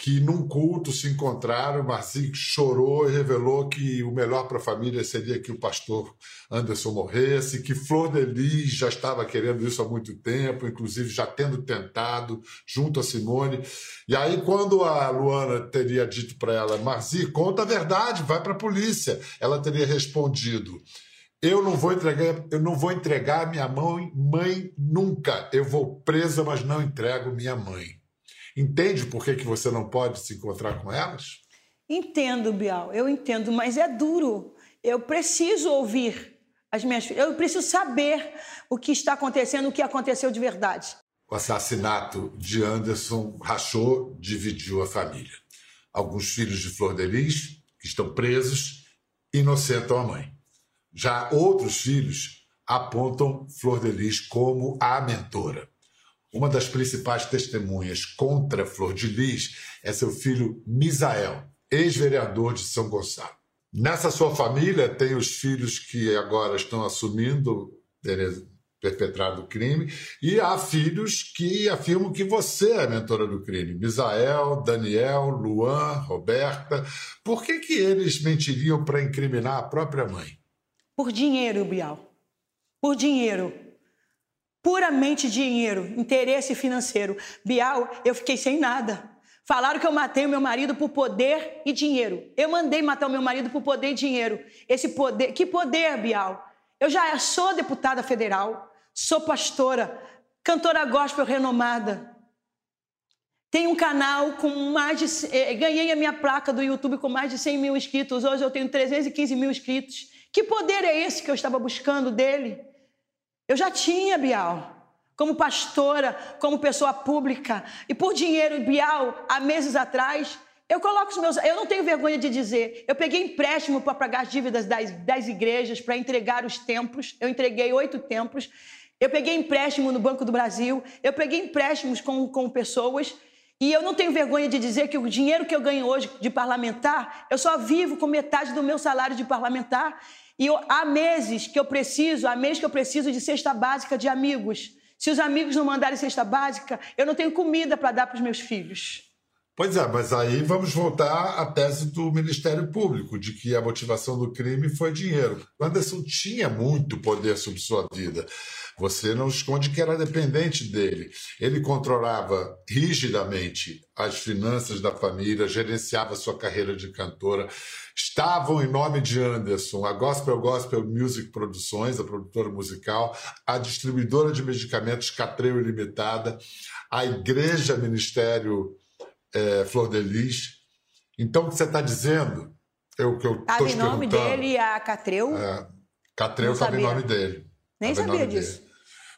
que num culto se encontraram, Marci chorou e revelou que o melhor para a família seria que o pastor Anderson morresse, que Flor de Lis já estava querendo isso há muito tempo, inclusive já tendo tentado junto a Simone. E aí quando a Luana teria dito para ela, Marci, conta a verdade, vai para a polícia, ela teria respondido: eu não vou entregar, eu não vou entregar minha mãe, mãe nunca. Eu vou presa, mas não entrego minha mãe. Entende por que, que você não pode se encontrar com elas? Entendo, Bial, eu entendo, mas é duro. Eu preciso ouvir as minhas filhas, eu preciso saber o que está acontecendo, o que aconteceu de verdade. O assassinato de Anderson rachou, dividiu a família. Alguns filhos de Flor de Lis, que estão presos, inocentam a mãe. Já outros filhos apontam Flor de Lis como a mentora. Uma das principais testemunhas contra Flor de Lis é seu filho Misael, ex-vereador de São Gonçalo. Nessa sua família tem os filhos que agora estão assumindo perpetrado o crime e há filhos que afirmam que você é a mentora do crime. Misael, Daniel, Luan, Roberta. Por que, que eles mentiriam para incriminar a própria mãe? Por dinheiro, Bial. Por dinheiro puramente dinheiro, interesse financeiro. Bial, eu fiquei sem nada. Falaram que eu matei o meu marido por poder e dinheiro. Eu mandei matar o meu marido por poder e dinheiro. Esse poder, que poder, Bial? Eu já sou deputada federal, sou pastora, cantora gospel renomada. Tenho um canal com mais de. Eh, ganhei a minha placa do YouTube com mais de 100 mil inscritos. Hoje eu tenho 315 mil inscritos. Que poder é esse que eu estava buscando dele? Eu já tinha, Bial, como pastora, como pessoa pública. E por dinheiro, Bial, há meses atrás, eu coloco os meus. Eu não tenho vergonha de dizer. Eu peguei empréstimo para pagar as dívidas das, das igrejas, para entregar os templos. Eu entreguei oito templos. Eu peguei empréstimo no Banco do Brasil. Eu peguei empréstimos com, com pessoas. E eu não tenho vergonha de dizer que o dinheiro que eu ganho hoje de parlamentar, eu só vivo com metade do meu salário de parlamentar. E eu, há meses que eu preciso, há meses que eu preciso de cesta básica de amigos. Se os amigos não mandarem cesta básica, eu não tenho comida para dar para os meus filhos. Pois é, mas aí vamos voltar à tese do Ministério Público, de que a motivação do crime foi dinheiro. O Anderson tinha muito poder sobre sua vida. Você não esconde que era dependente dele. Ele controlava rigidamente as finanças da família, gerenciava sua carreira de cantora. Estavam em nome de Anderson a Gospel Gospel Music Produções, a produtora musical, a distribuidora de medicamentos Catreu Ilimitada, a Igreja Ministério é, Flor de Lis. Então, o que você está dizendo, é o que eu estou te em nome dele a Catreu? É, Catreu estava em nome dele. Nem tava sabia disso. Dele.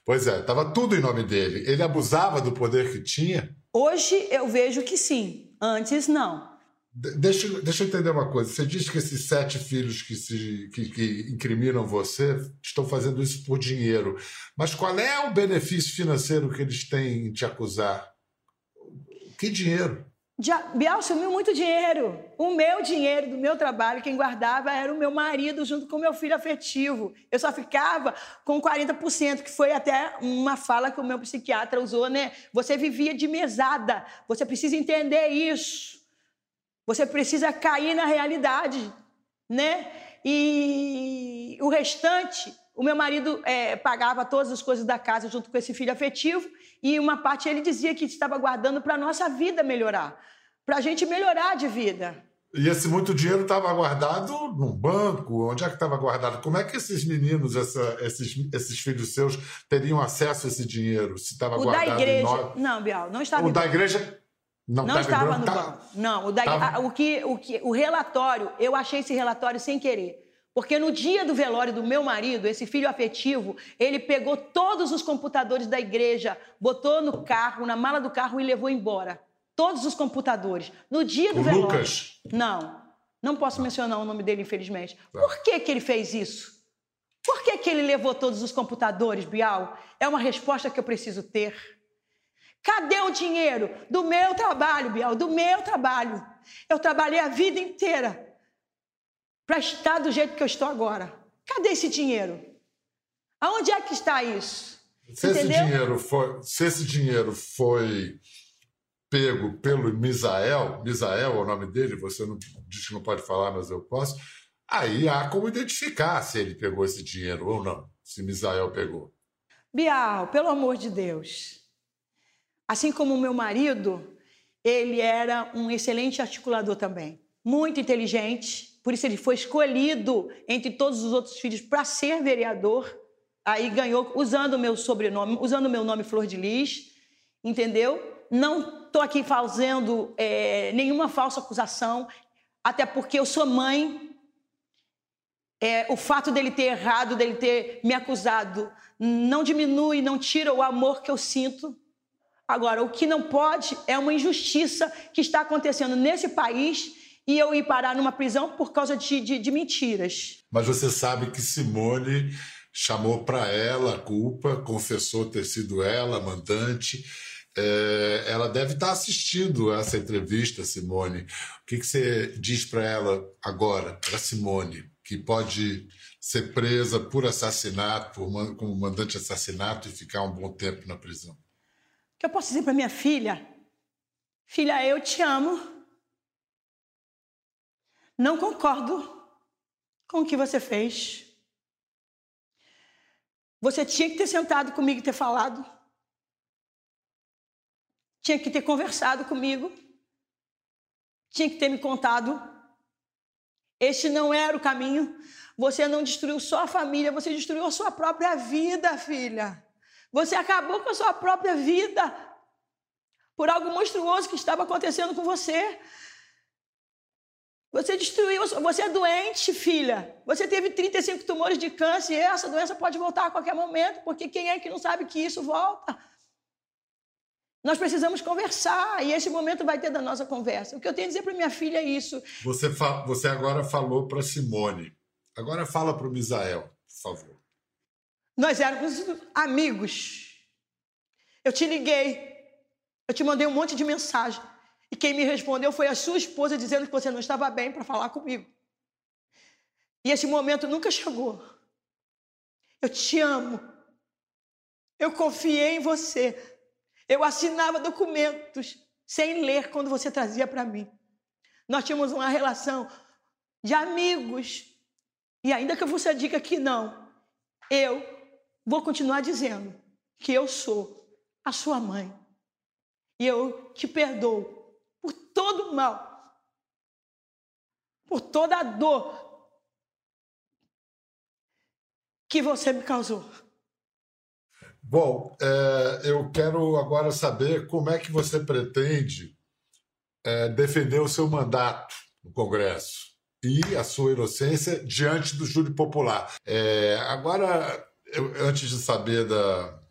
Pois é, estava tudo em nome dele. Ele abusava do poder que tinha? Hoje eu vejo que sim, antes não. De deixa, deixa eu entender uma coisa. Você diz que esses sete filhos que, se, que, que incriminam você estão fazendo isso por dinheiro. Mas qual é o benefício financeiro que eles têm em te acusar? Que dinheiro? Bial sumiu muito dinheiro. O meu dinheiro do meu trabalho, quem guardava era o meu marido junto com o meu filho afetivo. Eu só ficava com 40%, que foi até uma fala que o meu psiquiatra usou, né? Você vivia de mesada. Você precisa entender isso. Você precisa cair na realidade, né? E o restante, o meu marido é, pagava todas as coisas da casa junto com esse filho afetivo e uma parte ele dizia que estava guardando para a nossa vida melhorar, para a gente melhorar de vida. E esse muito dinheiro estava guardado num banco? Onde é que estava guardado? Como é que esses meninos, essa, esses, esses filhos seus, teriam acesso a esse dinheiro? Se estava guardado da igreja. No... Não, Bial, não estava. O da igreja não, não estava no tá... banco. Não, o, da... Tava... o, que, o, que, o relatório, eu achei esse relatório sem querer. Porque no dia do velório do meu marido, esse filho afetivo, ele pegou todos os computadores da igreja, botou no carro, na mala do carro e levou embora. Todos os computadores. No dia do o velório. Lucas? Não. Não posso mencionar o nome dele, infelizmente. Tá. Por que, que ele fez isso? Por que, que ele levou todos os computadores, Bial? É uma resposta que eu preciso ter. Cadê o dinheiro? Do meu trabalho, Biel, do meu trabalho. Eu trabalhei a vida inteira para estar do jeito que eu estou agora. Cadê esse dinheiro? Aonde é que está isso? Se esse, dinheiro foi, se esse dinheiro foi pego pelo Misael, Misael é o nome dele, você não diz que não pode falar, mas eu posso. Aí há como identificar se ele pegou esse dinheiro ou não, se Misael pegou. Bial, pelo amor de Deus. Assim como o meu marido, ele era um excelente articulador também, muito inteligente, por isso ele foi escolhido entre todos os outros filhos para ser vereador. Aí ganhou usando o meu sobrenome, usando o meu nome Flor de Lis, entendeu? Não estou aqui fazendo é, nenhuma falsa acusação, até porque eu sou mãe. É, o fato dele ter errado, dele ter me acusado, não diminui, não tira o amor que eu sinto. Agora, o que não pode é uma injustiça que está acontecendo nesse país e eu ir parar numa prisão por causa de, de, de mentiras. Mas você sabe que Simone chamou para ela a culpa, confessou ter sido ela, mandante. É, ela deve estar assistindo essa entrevista, Simone. O que, que você diz para ela agora, para Simone, que pode ser presa por assassinato, por, como mandante de assassinato e ficar um bom tempo na prisão? O que eu posso dizer para minha filha? Filha, eu te amo. Não concordo com o que você fez. Você tinha que ter sentado comigo e ter falado. Tinha que ter conversado comigo. Tinha que ter me contado. Este não era o caminho. Você não destruiu só a família, você destruiu a sua própria vida, filha. Você acabou com a sua própria vida por algo monstruoso que estava acontecendo com você. Você destruiu, você é doente, filha. Você teve 35 tumores de câncer e essa doença pode voltar a qualquer momento, porque quem é que não sabe que isso volta? Nós precisamos conversar e esse momento vai ter da nossa conversa. O que eu tenho a dizer para minha filha é isso. Você, você agora falou para Simone. Agora fala para o Misael, por favor. Nós éramos amigos. Eu te liguei. Eu te mandei um monte de mensagem. E quem me respondeu foi a sua esposa dizendo que você não estava bem para falar comigo. E esse momento nunca chegou. Eu te amo. Eu confiei em você. Eu assinava documentos sem ler quando você trazia para mim. Nós tínhamos uma relação de amigos. E ainda que você diga que não, eu vou continuar dizendo que eu sou a sua mãe. E eu te perdoo por todo o mal, por toda a dor que você me causou. Bom, é, eu quero agora saber como é que você pretende é, defender o seu mandato no Congresso e a sua inocência diante do júri popular. É, agora, eu, antes de saber da,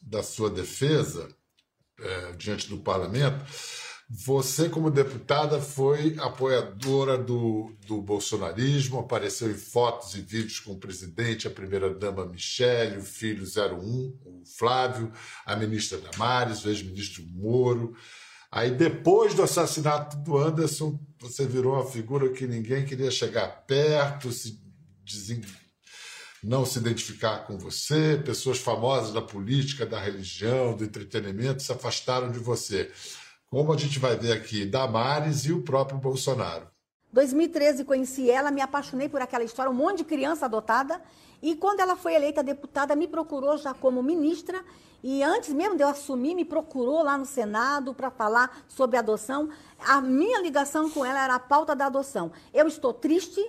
da sua defesa é, diante do parlamento, você, como deputada, foi apoiadora do, do bolsonarismo, apareceu em fotos e vídeos com o presidente, a primeira-dama Michele, o filho 01, o Flávio, a ministra Damares, o ex-ministro Moro. Aí, depois do assassinato do Anderson, você virou uma figura que ninguém queria chegar perto, se desen... não se identificar com você. Pessoas famosas da política, da religião, do entretenimento se afastaram de você como a gente vai ver aqui, Damares e o próprio Bolsonaro. 2013 conheci ela, me apaixonei por aquela história, um monte de criança adotada. E quando ela foi eleita deputada, me procurou já como ministra. E antes mesmo de eu assumir, me procurou lá no Senado para falar sobre adoção. A minha ligação com ela era a pauta da adoção. Eu estou triste,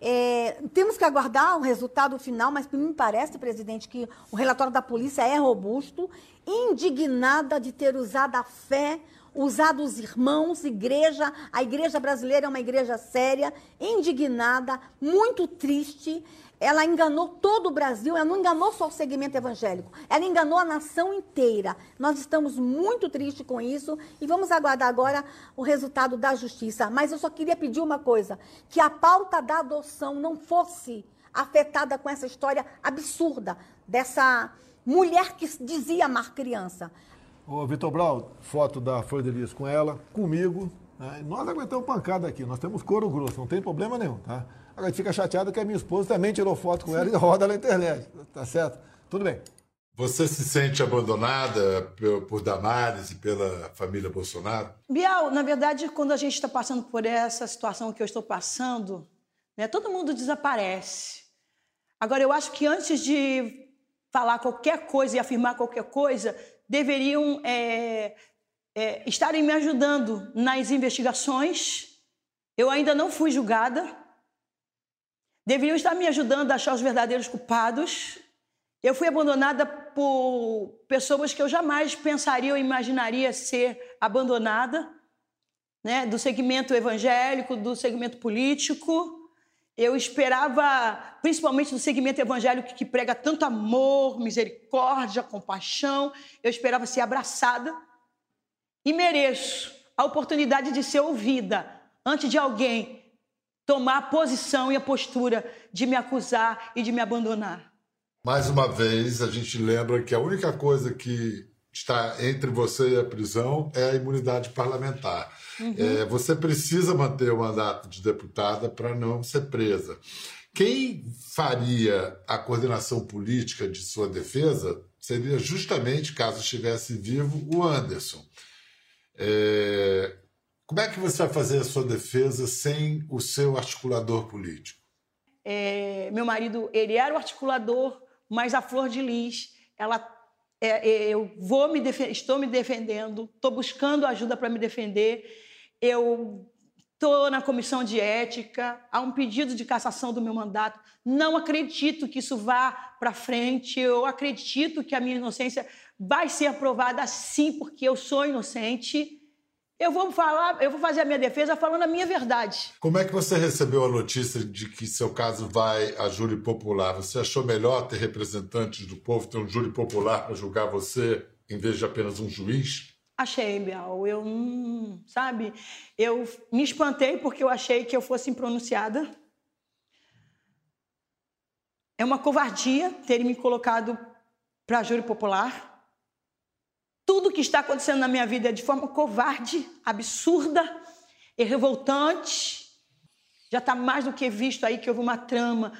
é, temos que aguardar o resultado final, mas me parece, presidente, que o relatório da polícia é robusto, indignada de ter usado a fé usado os irmãos, igreja, a igreja brasileira é uma igreja séria, indignada, muito triste. Ela enganou todo o Brasil, ela não enganou só o segmento evangélico, ela enganou a nação inteira. Nós estamos muito tristes com isso e vamos aguardar agora o resultado da justiça. Mas eu só queria pedir uma coisa: que a pauta da adoção não fosse afetada com essa história absurda dessa mulher que dizia amar criança. Ô, Vitor Brau, foto da Flor de Lis com ela, comigo. Né? Nós aguentamos pancada aqui, nós temos couro grosso, não tem problema nenhum, tá? Agora a gente fica chateado que a minha esposa também tirou foto com ela e roda na internet, tá certo? Tudo bem. Você se sente abandonada por Damares e pela família Bolsonaro? Bial, na verdade, quando a gente está passando por essa situação que eu estou passando, né, todo mundo desaparece. Agora, eu acho que antes de falar qualquer coisa e afirmar qualquer coisa, deveriam é, é, estarem me ajudando nas investigações. Eu ainda não fui julgada. Deveriam estar me ajudando a achar os verdadeiros culpados. Eu fui abandonada por pessoas que eu jamais pensaria ou imaginaria ser abandonada, né? do segmento evangélico, do segmento político. Eu esperava, principalmente do segmento evangélico que prega tanto amor, misericórdia, compaixão, eu esperava ser abraçada e mereço a oportunidade de ser ouvida antes de alguém tomar a posição e a postura de me acusar e de me abandonar. Mais uma vez, a gente lembra que a única coisa que está entre você e a prisão é a imunidade parlamentar. Uhum. É, você precisa manter o mandato de deputada para não ser presa. Quem faria a coordenação política de sua defesa seria justamente, caso estivesse vivo, o Anderson. É, como é que você vai fazer a sua defesa sem o seu articulador político? É, meu marido, ele era o articulador mas a Flor de Lis, ela, é, é eu vou me estou me defendendo, estou buscando ajuda para me defender. Eu estou na comissão de ética, há um pedido de cassação do meu mandato. Não acredito que isso vá para frente. Eu acredito que a minha inocência vai ser aprovada sim, porque eu sou inocente. Eu vou falar, eu vou fazer a minha defesa falando a minha verdade. Como é que você recebeu a notícia de que seu caso vai a júri popular? Você achou melhor ter representantes do povo, ter um júri popular para julgar você, em vez de apenas um juiz? Achei, Bial. Eu, sabe, eu me espantei porque eu achei que eu fosse impronunciada. É uma covardia terem me colocado para júri popular. Tudo que está acontecendo na minha vida é de forma covarde, absurda e revoltante. Já está mais do que visto aí que houve uma trama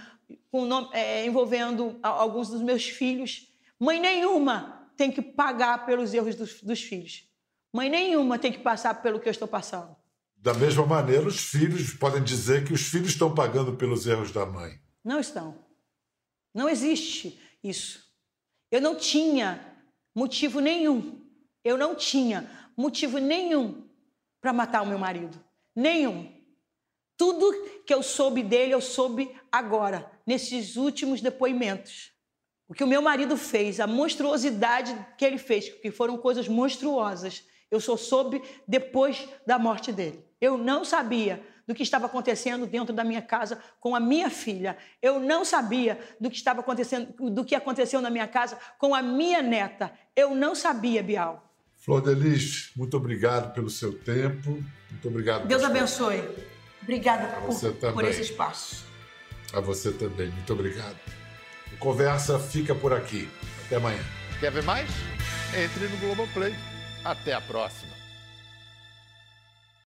nome, é, envolvendo alguns dos meus filhos. Mãe nenhuma tem que pagar pelos erros dos, dos filhos. Mãe nenhuma tem que passar pelo que eu estou passando. Da mesma maneira, os filhos podem dizer que os filhos estão pagando pelos erros da mãe. Não estão. Não existe isso. Eu não tinha motivo nenhum. Eu não tinha motivo nenhum para matar o meu marido. Nenhum. Tudo que eu soube dele, eu soube agora, nesses últimos depoimentos. O que o meu marido fez, a monstruosidade que ele fez, que foram coisas monstruosas, eu só soube depois da morte dele. Eu não sabia do que estava acontecendo dentro da minha casa com a minha filha. Eu não sabia do que estava acontecendo, do que aconteceu na minha casa com a minha neta. Eu não sabia, Bial. Flor Delis, muito obrigado pelo seu tempo. Muito obrigado. Deus abençoe. Obrigada por, por esse espaço. A você também. Muito obrigado. Conversa fica por aqui. Até amanhã. Quer ver mais? Entre no Globoplay. Até a próxima.